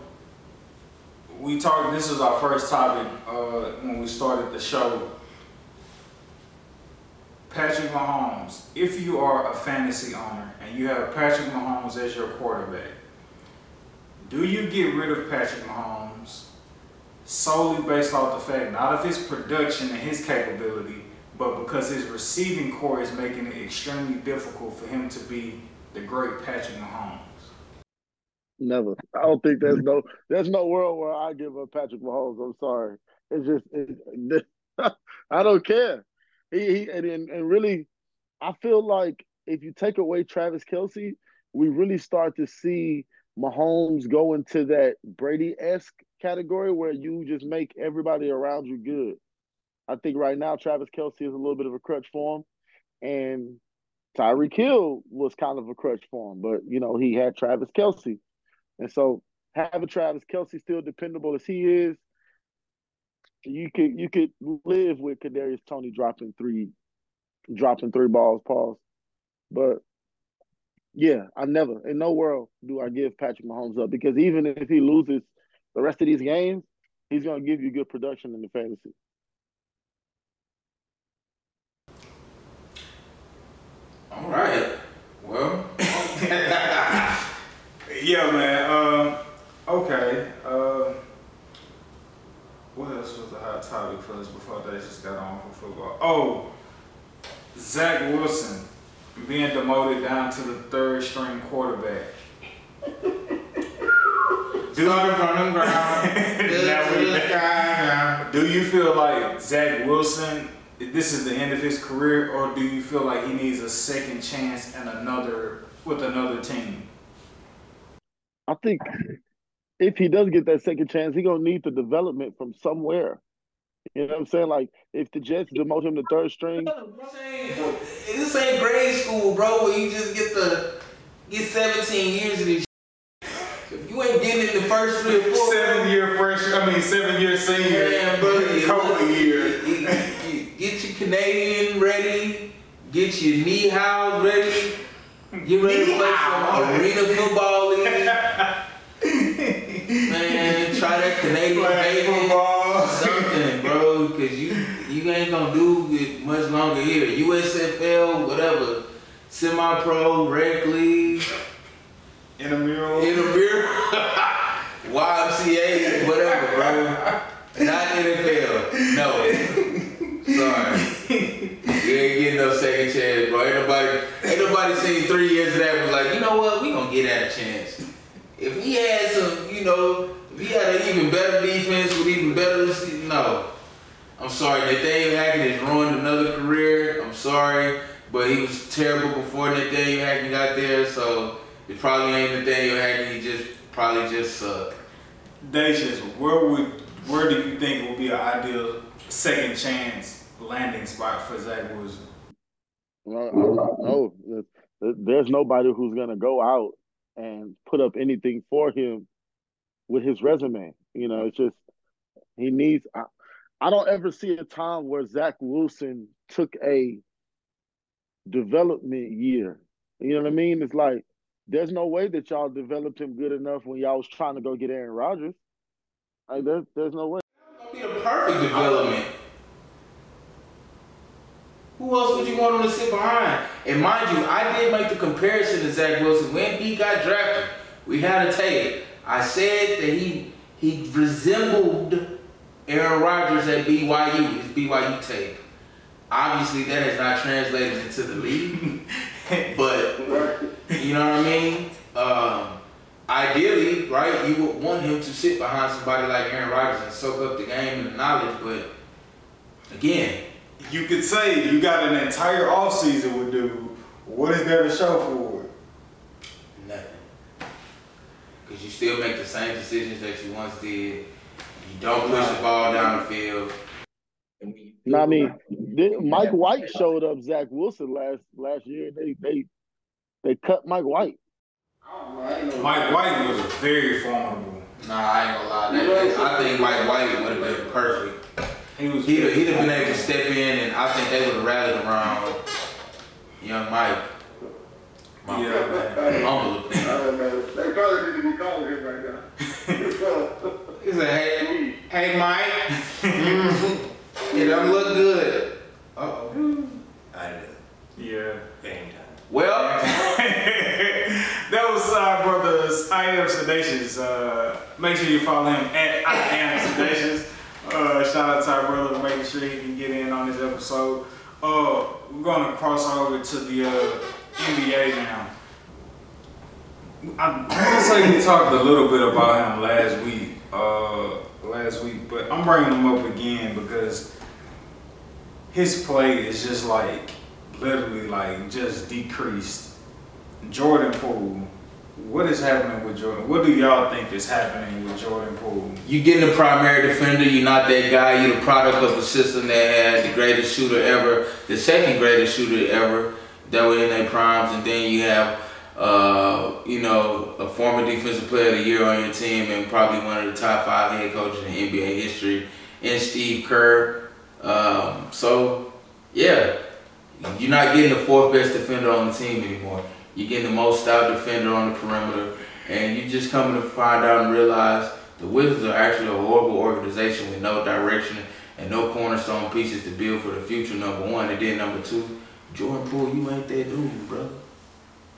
we talked. This is our first topic uh, when we started the show. Patrick Mahomes. If you are a fantasy owner and you have Patrick Mahomes as your quarterback, do you get rid of Patrick Mahomes solely based off the fact not of his production and his capability, but because his receiving core is making it extremely difficult for him to be the great Patrick Mahomes. Never. I don't think there's no there's no world where I give up Patrick Mahomes. I'm sorry. It's just it, I don't care. He, he and, and really, I feel like if you take away Travis Kelce, we really start to see Mahomes go into that Brady esque category where you just make everybody around you good. I think right now Travis Kelce is a little bit of a crutch for him, and Tyreek Hill was kind of a crutch for him, but you know he had Travis Kelce, and so having Travis Kelce still dependable as he is, you could you could live with Kadarius Toney dropping three, dropping three balls, pause, but yeah, I never in no world do I give Patrick Mahomes up because even if he loses the rest of these games, he's going to give you good production in the fantasy. All right. Well. yeah, man. Um, okay. Uh, what else was a hot topic for us before they just got on for football? Oh, Zach Wilson being demoted down to the third string quarterback. Do Started from the ground. do you feel like Zach Wilson, this is the end of his career, or do you feel like he needs a second chance and another with another team? I think if he does get that second chance, he's gonna need the development from somewhere. You know what I'm saying? Like if the Jets demote him to third string. This ain't grade school, bro, where you just get the get 17 years of this. If you ain't getting in the first three or four, seven year freshman, I mean seven year senior, man, bro, COVID year. Get your Canadian ready, get your knee house ready, get ready to play some arena football league. Man, try that Canadian football, something, bro, because you you ain't gonna do it much longer here. USFL, whatever, semi-pro, rec league, intramural, intramural, YMCA, whatever, bro. Not NFL. No. Sorry. You ain't getting no second chance, bro. Ain't nobody, nobody seen three years of that was like, you know what? We gonna get that a chance. If he had some, you know, if he had an even better defense with even better, no. I'm sorry, Nathaniel Hackett has ruined another career. I'm sorry, but he was terrible before Nathaniel Hackett got there, so it probably ain't Nathaniel Hackett. He just probably just sucked. Dacius, where would where do you think would be an ideal second chance landing spot for Zach Wilson? No, there's nobody who's gonna go out and put up anything for him with his resume. You know, it's just he needs. I, I don't ever see a time where Zach Wilson took a development year. You know what I mean? It's like there's no way that y'all developed him good enough when y'all was trying to go get Aaron Rodgers. Like there's there's no way. Be perfect development. Who else would you want him to sit behind? And mind you, I did make the comparison to Zach Wilson when he got drafted. We had a tape. I said that he he resembled Aaron Rodgers at BYU, his BYU tape. Obviously, that has not translated into the league, but you know what I mean. Um, ideally, right, you would want him to sit behind somebody like Aaron Rodgers and soak up the game and the knowledge. But again, you could say you got an entire offseason with dude. What is there to show for it? Nothing. Because you still make the same decisions that you once did. You don't push the ball down the field. No, I mean, Mike White showed up Zach Wilson last last year. They they they cut Mike White. Mike White was very formidable. Nah, I ain't gonna lie. I think Mike White would have been perfect. He was. He'd, he'd have been able to step in, and I think they would have rallied around young Mike. My yeah, man. Humble opinion. They probably need to be calling him right now. he said, "Hey, hey, Mike." It don't look good. Uh oh. I did. Yeah. Game time. Well, that was our brothers. I am Sedacious. Uh, make sure you follow him at I am Sedacious. Uh, shout out to our brother making sure he can get in on this episode. Uh, we're gonna cross over to the uh, NBA now. I want to say we talked a little bit about him last week, uh, last week, but I'm bringing him up again because his play is just like literally like just decreased. Jordan Poole, what is happening with Jordan? What do y'all think is happening with Jordan Poole? You getting the primary defender, you're not that guy, you're the product of a system that had the greatest shooter ever, the second greatest shooter ever that were in their primes, and then you have uh, you know, a former defensive player of the year on your team and probably one of the top five head coaches in NBA history and Steve Kerr. Um, so, yeah, you're not getting the fourth best defender on the team anymore. You're getting the most stout defender on the perimeter, and you just coming to find out and realize the Wizards are actually a horrible organization with no direction and no cornerstone pieces to build for the future. Number one, and then number two, Jordan Poole, you ain't that dude, brother.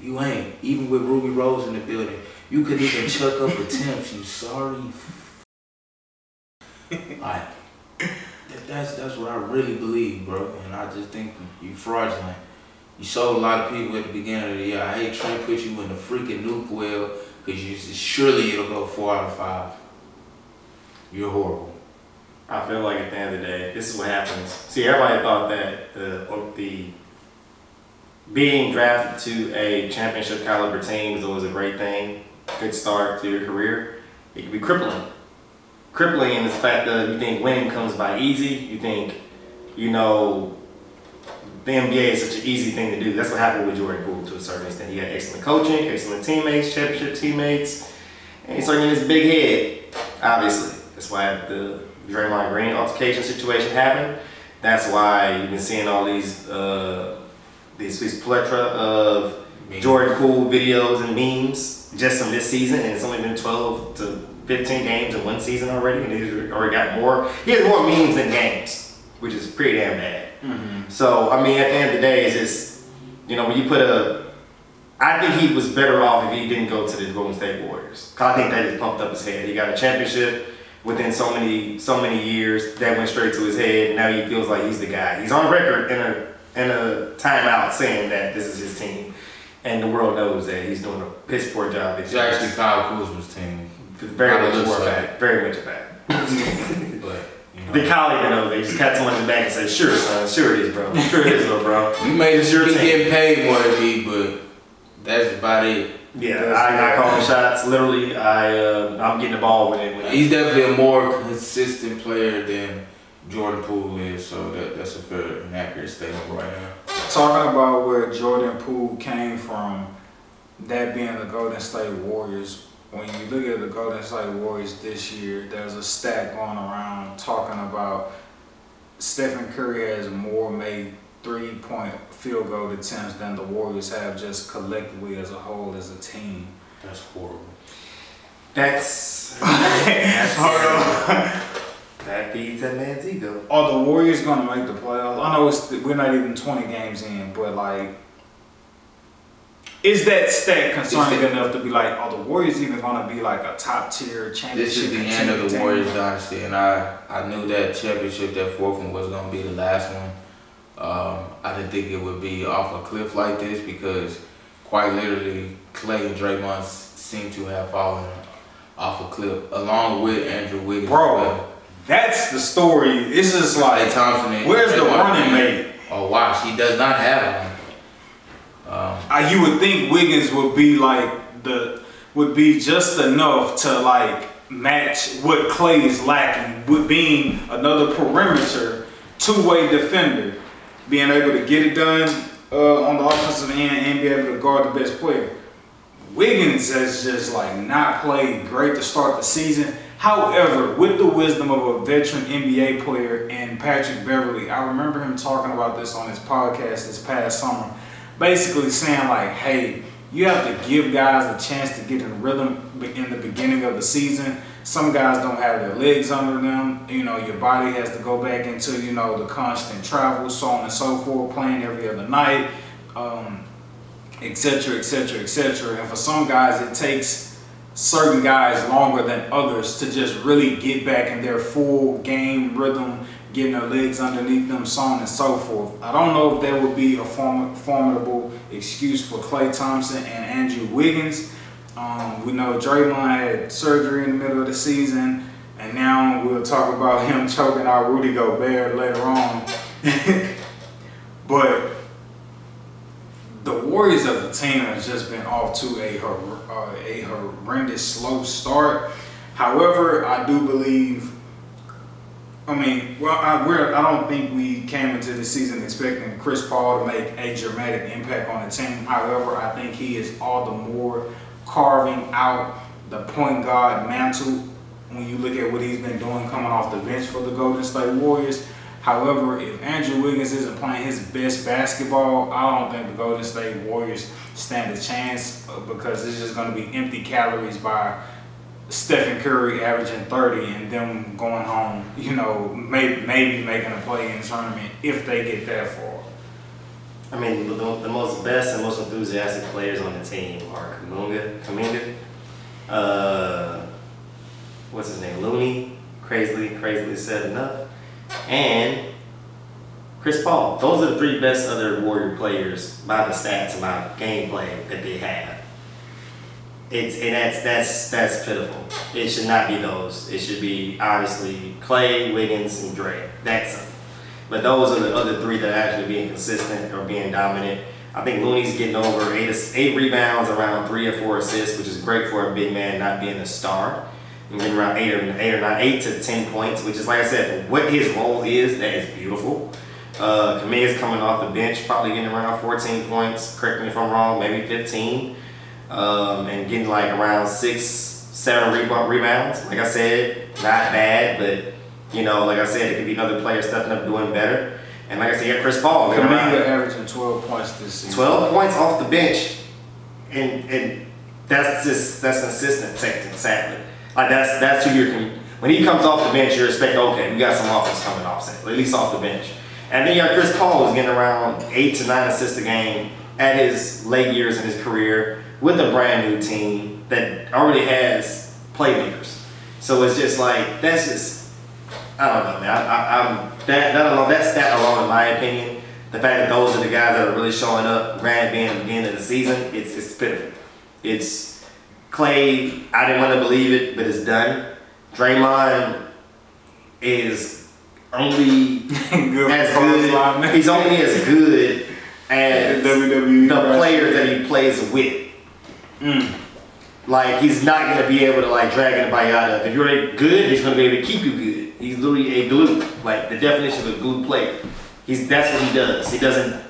You ain't. Even with Ruby Rose in the building, you could even chuck up attempts. You sorry. like that's that's what I really believe, bro. And I just think you fraudulent. You sold a lot of people at the beginning of the year. I hate trying to put you in the freaking nuke well because you surely it'll go four out of five. You're horrible. I feel like at the end of the day, this is what happens. See, everybody thought that the the being drafted to a championship caliber team is always a great thing, good start to your career. It can be crippling. Crippling in the fact that you think winning comes by easy. You think, you know, the NBA is such an easy thing to do. That's what happened with Jordan Poole to a certain extent. He had excellent coaching, excellent teammates, championship teammates, and he's certainly his big head, obviously. That's why the Draymond Green altercation situation happened. That's why you've been seeing all these uh, these, these plethora of Jordan Poole videos and memes just from this season, and it's only been 12 to 15 games in one season already, and he's already got more. He has more memes than games, which is pretty damn bad. Mm-hmm. So, I mean, at the end of the day, it's just, you know, when you put a. I think he was better off if he didn't go to the Golden State Warriors. Cause I think that just pumped up his head. He got a championship within so many so many years that went straight to his head. Now he feels like he's the guy. He's on record in a in a timeout saying that this is his team, and the world knows that he's doing a piss poor job. It's actually Kyle Kuzma's team. Very much a fact. Very much a fact. but you know. The Kyle even knows. They just pat someone in the back and say, "Sure, son. Sure it is, bro. Sure it is, little bro." You made it sure getting paid more than me, but that's about it. Yeah, I, I call the shots. Literally, I uh, I'm getting the ball when it. When He's definitely a more consistent player than Jordan Poole is, so that, that's a fair and accurate statement right now. Talking about where Jordan Poole came from, that being the Golden State Warriors, when you look at the Golden State Warriors this year, there's a stat going around talking about Stephen Curry has more made three point field goal attempts than the Warriors have just collectively as a whole as a team. That's horrible. That's, that's that feeds that man's ego. Are the Warriors gonna make the playoffs? I know it's we're not even twenty games in, but like, is that stat concerning enough to be like, are the Warriors even gonna be like a top tier championship? This is the end of the? Warriors dynasty, and I I knew that championship, that fourth one, was gonna be the last one. Um, I didn't think it would be off a cliff like this because, quite literally, Klay and Draymond seem to have fallen off a cliff, along with Andrew Wiggins. Bro, that's the story. This is like Thompson. Where's the running mate? Oh wow, she does not have one. Um, uh, you would think Wiggins would be like the would be just enough to like match what Klay is lacking with being another perimeter two-way defender, being able to get it done uh, on the offensive end and be able to guard the best player. Wiggins has just like not played great to start the season. However, with the wisdom of a veteran NBA player and Patrick Beverley, I remember him talking about this on his podcast this past summer. Basically saying like, hey, you have to give guys a chance to get in rhythm in the beginning of the season. Some guys don't have their legs under them. You know, your body has to go back into, you know, the constant travel, so on and so forth, playing every other night, um, etc., etc., cetera, et cetera, et cetera. And for some guys, it takes certain guys longer than others to just really get back in their full game rhythm, getting their legs underneath them, so on and so forth. I don't know if that would be a form- formidable excuse for Klay Thompson and Andrew Wiggins. Um, we know Draymond had surgery in the middle of the season, and now we'll talk about him choking out Rudy Gobert later on. but the Warriors as a team has just been off to a uh, a horrendous slow start. However, I do believe. I mean, well, I, we're, I don't think we came into the season expecting Chris Paul to make a dramatic impact on the team. However, I think he is all the more carving out the point guard mantle when you look at what he's been doing coming off the bench for the Golden State Warriors. However, if Andrew Wiggins isn't playing his best basketball, I don't think the Golden State Warriors stand a chance uh, because it's just going to be empty calories by Stephen Curry averaging 30 and them going home, you know, maybe, maybe making a play in tournament if they get that far. I mean, the, the most best and most enthusiastic players on the team are Kamunga, Kuminga, uh, what's his name, Looney, crazily, crazily said enough, and Chris Paul. Those are the three best other Warrior players by the stats and by gameplay that they have. It's and that's that's that's pitiful. It should not be those. It should be obviously Klay, Wiggins, and Dre. That's them. But those are the other three that are actually being consistent or being dominant. I think Looney's getting over eight eight rebounds, around three or four assists, which is great for a big man not being a star. And getting around eight or eight or nine, eight to ten points, which is like I said, what his role is, that is beautiful. Uh, Kuminga's coming off the bench, probably getting around 14 points. Correct me if I'm wrong, maybe 15 um, and getting like around six, seven rebound, rebounds. Like I said, not bad, but you know, like I said, it could be other players stepping up doing better. And like I said, you got Chris Paul. Kuminga averaging 12 points this season. 12 points off the bench, and and that's just that's consistent technically, sadly. Like that's that's who you're. When he comes off the bench, you're expecting okay, we got some offense coming off, at least off the bench. And then you got Chris Paul who's getting around eight to nine assists a game at his late years in his career with a brand new team that already has playmakers. So it's just like that's just I don't know, man. I, I, I'm that that alone, that's that alone, in my opinion. The fact that those are the guys that are really showing up, granted being at the beginning of the season, it's it's pitiful. It's Klay. I didn't want to believe it, but it's done. Draymond is only good as good. He's only as good as WWE. the players that he plays with. Mm. Like he's not gonna be able to like drag anybody out of. If you're good, he's gonna be able to keep you good. He's literally a glue, like the definition of a glue player. He's that's what he does. He doesn't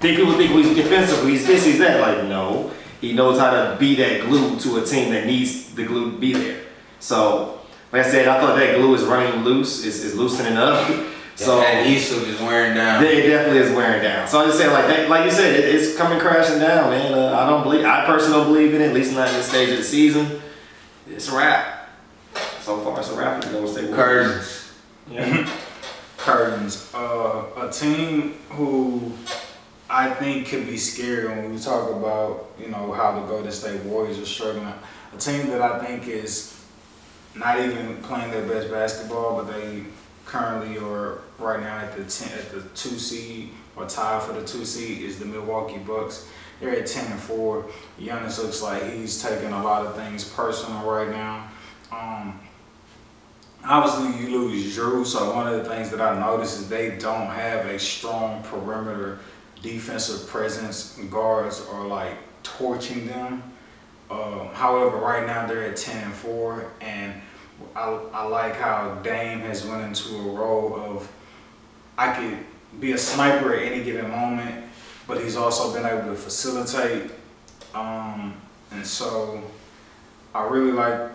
think people think he's defensive, he's this, he's that. Like no, he knows how to be that glue to a team that needs the glue to be there. So, like I said, I thought that glue is running loose, is, is loosening up. So So that adhesive is wearing down. it definitely is wearing down. So I just say like that, like you said, it, it's coming crashing down, man. Uh, I don't believe, I personally don't believe in it. At least not in this stage of the season. It's a wrap. So far, it's a wrap for the Golden State Warriors. Curtains. Yeah. curtains. Uh, a team who I think could be scary when we talk about, you know, how the Golden State Warriors are struggling. A team that I think is not even playing their best basketball, but they currently are right now at the ten, at the two seed or tied for the two seed is the Milwaukee Bucks. They're at ten and four. Giannis looks like he's taking a lot of things personal right now. Um, obviously you lose Drew, so one of the things that I noticed is they don't have a strong perimeter defensive presence. Guards are like torching them. Um, however, right now they're at ten and four, and I, I like how Dame has went into a role of I could be a sniper at any given moment, but he's also been able to facilitate. Um, and so I really like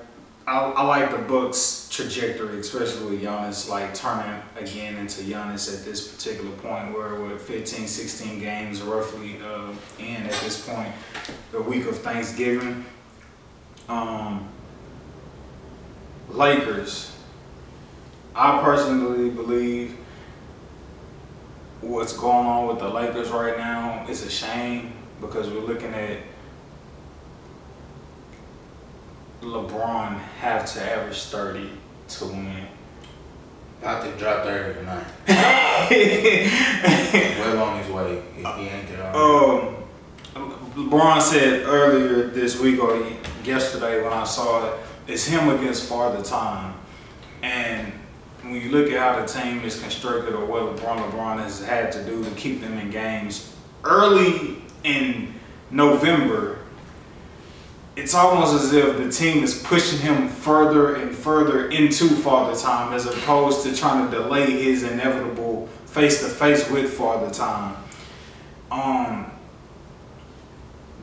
I, I like the Bucks trajectory, especially with Giannis like turning again into Giannis at this particular point where we're 15, 16 games roughly uh, in at this point, the week of Thanksgiving. Um, Lakers, I personally believe what's going on with the Lakers right now is a shame because we're looking at LeBron have to average 30 to win. About to drop 30 tonight. well on his way. If he ain't there. Um, LeBron said earlier this week or yesterday when I saw it, it's him against Father Time. And when you look at how the team is constructed or what LeBron LeBron has had to do to keep them in games early in November, it's almost as if the team is pushing him further and further into Father Time as opposed to trying to delay his inevitable face to face with Father Time. Um,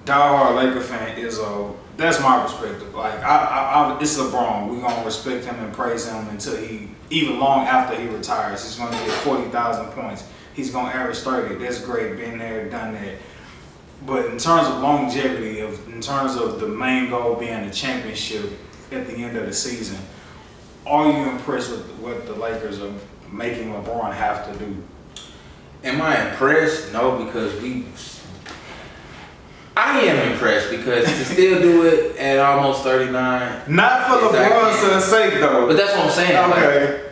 diehard Laker fan is a that's my perspective. Like I, I, I it's LeBron. We gonna respect him and praise him until he, even long after he retires. He's gonna get forty thousand points. He's gonna average thirty. That's great. Been there, done that. But in terms of longevity, of in terms of the main goal being a championship at the end of the season, are you impressed with what the Lakers are making LeBron have to do? Am I impressed? No, because we. I am impressed because to still do it at almost 39. Not for. LeBron's sake, though. But that's what I'm saying. like, Okay.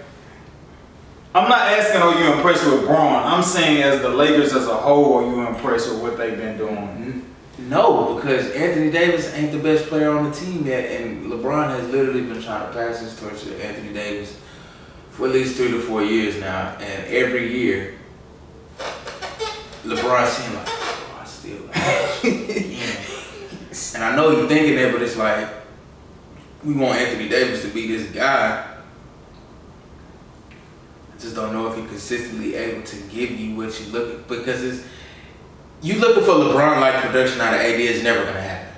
I'm not asking are you impressed with Braun. I'm saying as the Lakers as a whole, are you impressed with what they've been doing? No, because Anthony Davis ain't the best player on the team yet, and LeBron has literally been trying to pass his torch to Anthony Davis for at least three to four years now, and every year, LeBron seems like, oh, I still. And I know you're thinking that, but it's like we want Anthony Davis to be this guy. I just don't know if he's consistently able to give you what you look because it's you looking for LeBron like production out of AD is never gonna happen.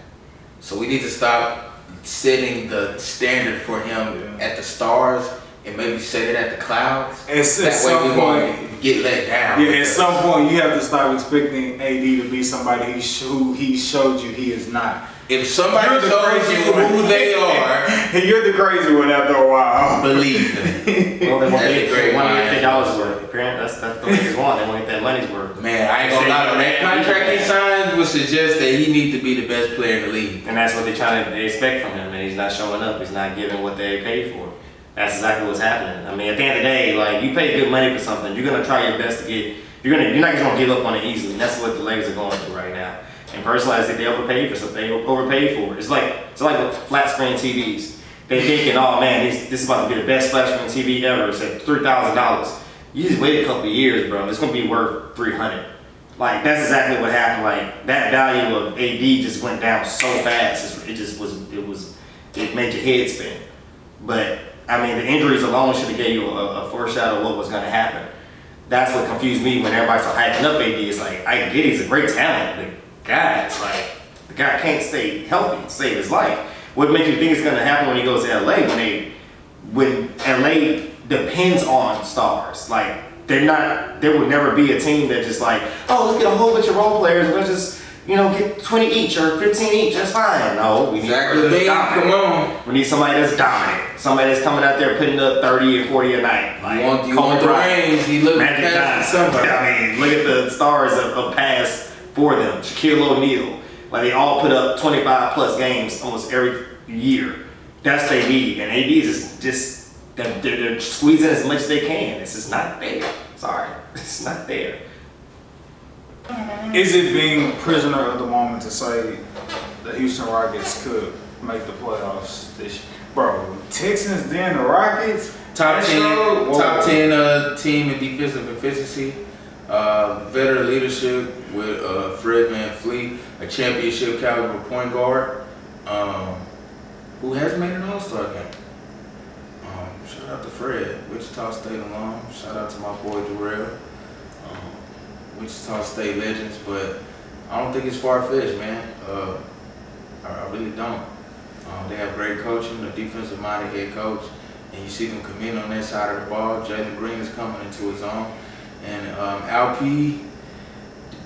So we need to stop setting the standard for him at the stars and maybe set it at the clouds. It's, at That way some we point, won't get let down. yeah, at some point you have to stop expecting AD to be somebody he sh- who he showed you he is not. If somebody You're the shows you one. who they are, And You're the crazy one after a while. believe them. Well, they want That's to a get great they want to get line. their dollars worth. Apparently, that's that's the Lakers want. They want to get that money's worth. Man, I ain't gonna lie. though, That contract he signed would suggest that he needs to be the best player in the league. And that's what they're trying to they expect from him, and he's not showing up. He's not giving what they paid for. That's exactly what's happening. I mean, at the end of the day, like you pay good money for something, you're gonna try your best to get. You're gonna you're not just gonna give up on it easily. And that's what the Lakers are going through right now. And personally, I think they overpaid for something. They overpaid for it. It's like it's like with flat screen TVs. They thinking, oh man, this, this is about to be the best flat screen TV ever. It's at three thousand dollars. You just wait a couple years, bro. It's gonna be worth three hundred. Like that's exactly what happened. Like that value of AD just went down so fast. It just was. It was. It made your head spin. But I mean, the injuries alone should have gave you a, a foreshadow of what was gonna happen. That's what confused me when everybody's hyping up AD. It's like I get he's a great talent, but it's like the guy can't stay healthy, to save his life. What makes you think it's gonna happen when he goes to LA when they when LA depends on stars. Like they're not there would never be a team that just like, oh let's get a whole bunch of role players, let's just, you know, get 20 each or 15 each, that's fine. No, we need Exactly. somebody Big, that's come dominant. on. We need somebody that's dominant. Somebody that's coming out there putting up 30 and 40 a night. Like You want, you want the rings? He looked Magic past somebody. I mean, look at the stars of, of pass for them. Shaquille O'Neal. Like they all put up 25 plus games almost every year. That's they need. And AD is just, just they're, they're, they're squeezing as much as they can. It's just not there. Sorry. It's not there. Is it being prisoner of the moment to say the Houston Rockets could make the playoffs this year? Bro, Texans then the Rockets? Top ten, show- top ten uh, team in defensive efficiency, uh, veteran leadership with uh, Fred VanVleet, a championship caliber point guard, um, who has made an All Star game. Um, shout out to Fred, Wichita State alum. Shout out to my boy Durrell, Wichita State legends. But I don't think it's far fetched, man. Uh, I, really don't. Um, they have great coaching, a defensive minded head coach and you see them commit on that side of the ball. Jalen Green is coming into his own, and um,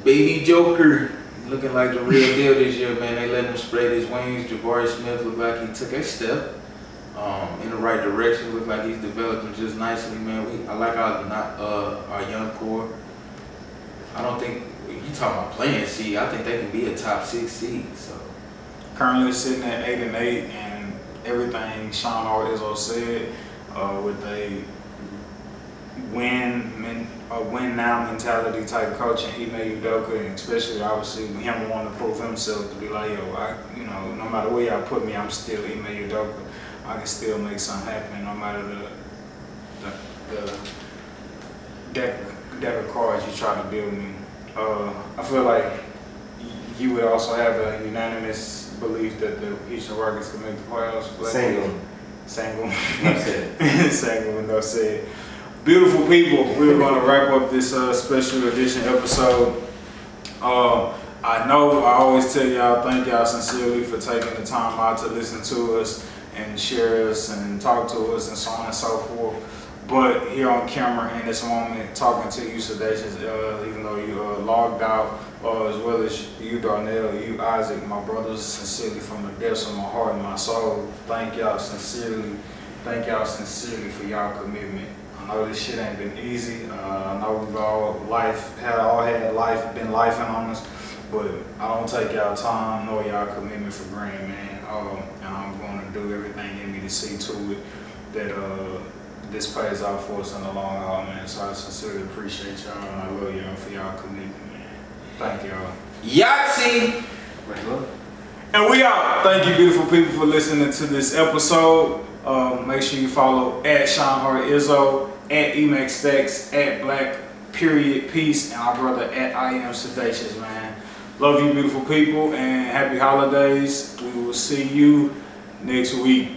baby Joker, looking like the real deal this year, man. They let him spread his wings. Jabari Smith looked like he took a step um, in the right direction. Looked like he's developing just nicely, man. We, I like our uh, our young core. I don't think you talking about playing seed. I think they can be a top six seed. So Currently sitting at 8 and 8, and everything Sean Izzo said uh, with a win men, a win now mentality type coach and Ime Udoka, and especially obviously him wanting to prove himself to be like, yo, I, you know, no matter where y'all put me, I'm still Ime Udoka. I can still make something happen no matter the the, the deck, of cards you try to build me. Uh, I feel like you would also have a unanimous belief that the Houston Rockets can make the playoffs. Black Single. Single. Said. Single, enough said. Beautiful people, we're going to wrap up this uh, special edition episode. Uh, I know I always tell y'all thank y'all sincerely for taking the time out to listen to us and share us and talk to us and so on and so forth. But here on camera in this moment, talking to you, Sedacious, uh, even though you uh, logged out, uh, as well as you, Darnell, you, Isaac, my brothers, sincerely from the depths of my heart and my soul, thank y'all sincerely. Thank y'all sincerely for y'all commitment. I know this shit ain't been easy. Uh, I know we've all life had all had life been lifing on us, but I don't take y'all time nor y'all commitment for granted, man. Um, and I'm going to do everything in me to see to it that uh, this pays off for us in the long haul, man. So I sincerely appreciate y'all and I love y'all for y'all commitment, man. Thank y'all. Yahtzee! Wait, look. And we out. Thank you, beautiful people, for listening to this episode. Um, make sure you follow at Sean Hart Izzo, at EMC Stats, at Black Period Peace, and our brother at I Am Sedacious, man. Love you, beautiful people, and happy holidays. We will see you next week.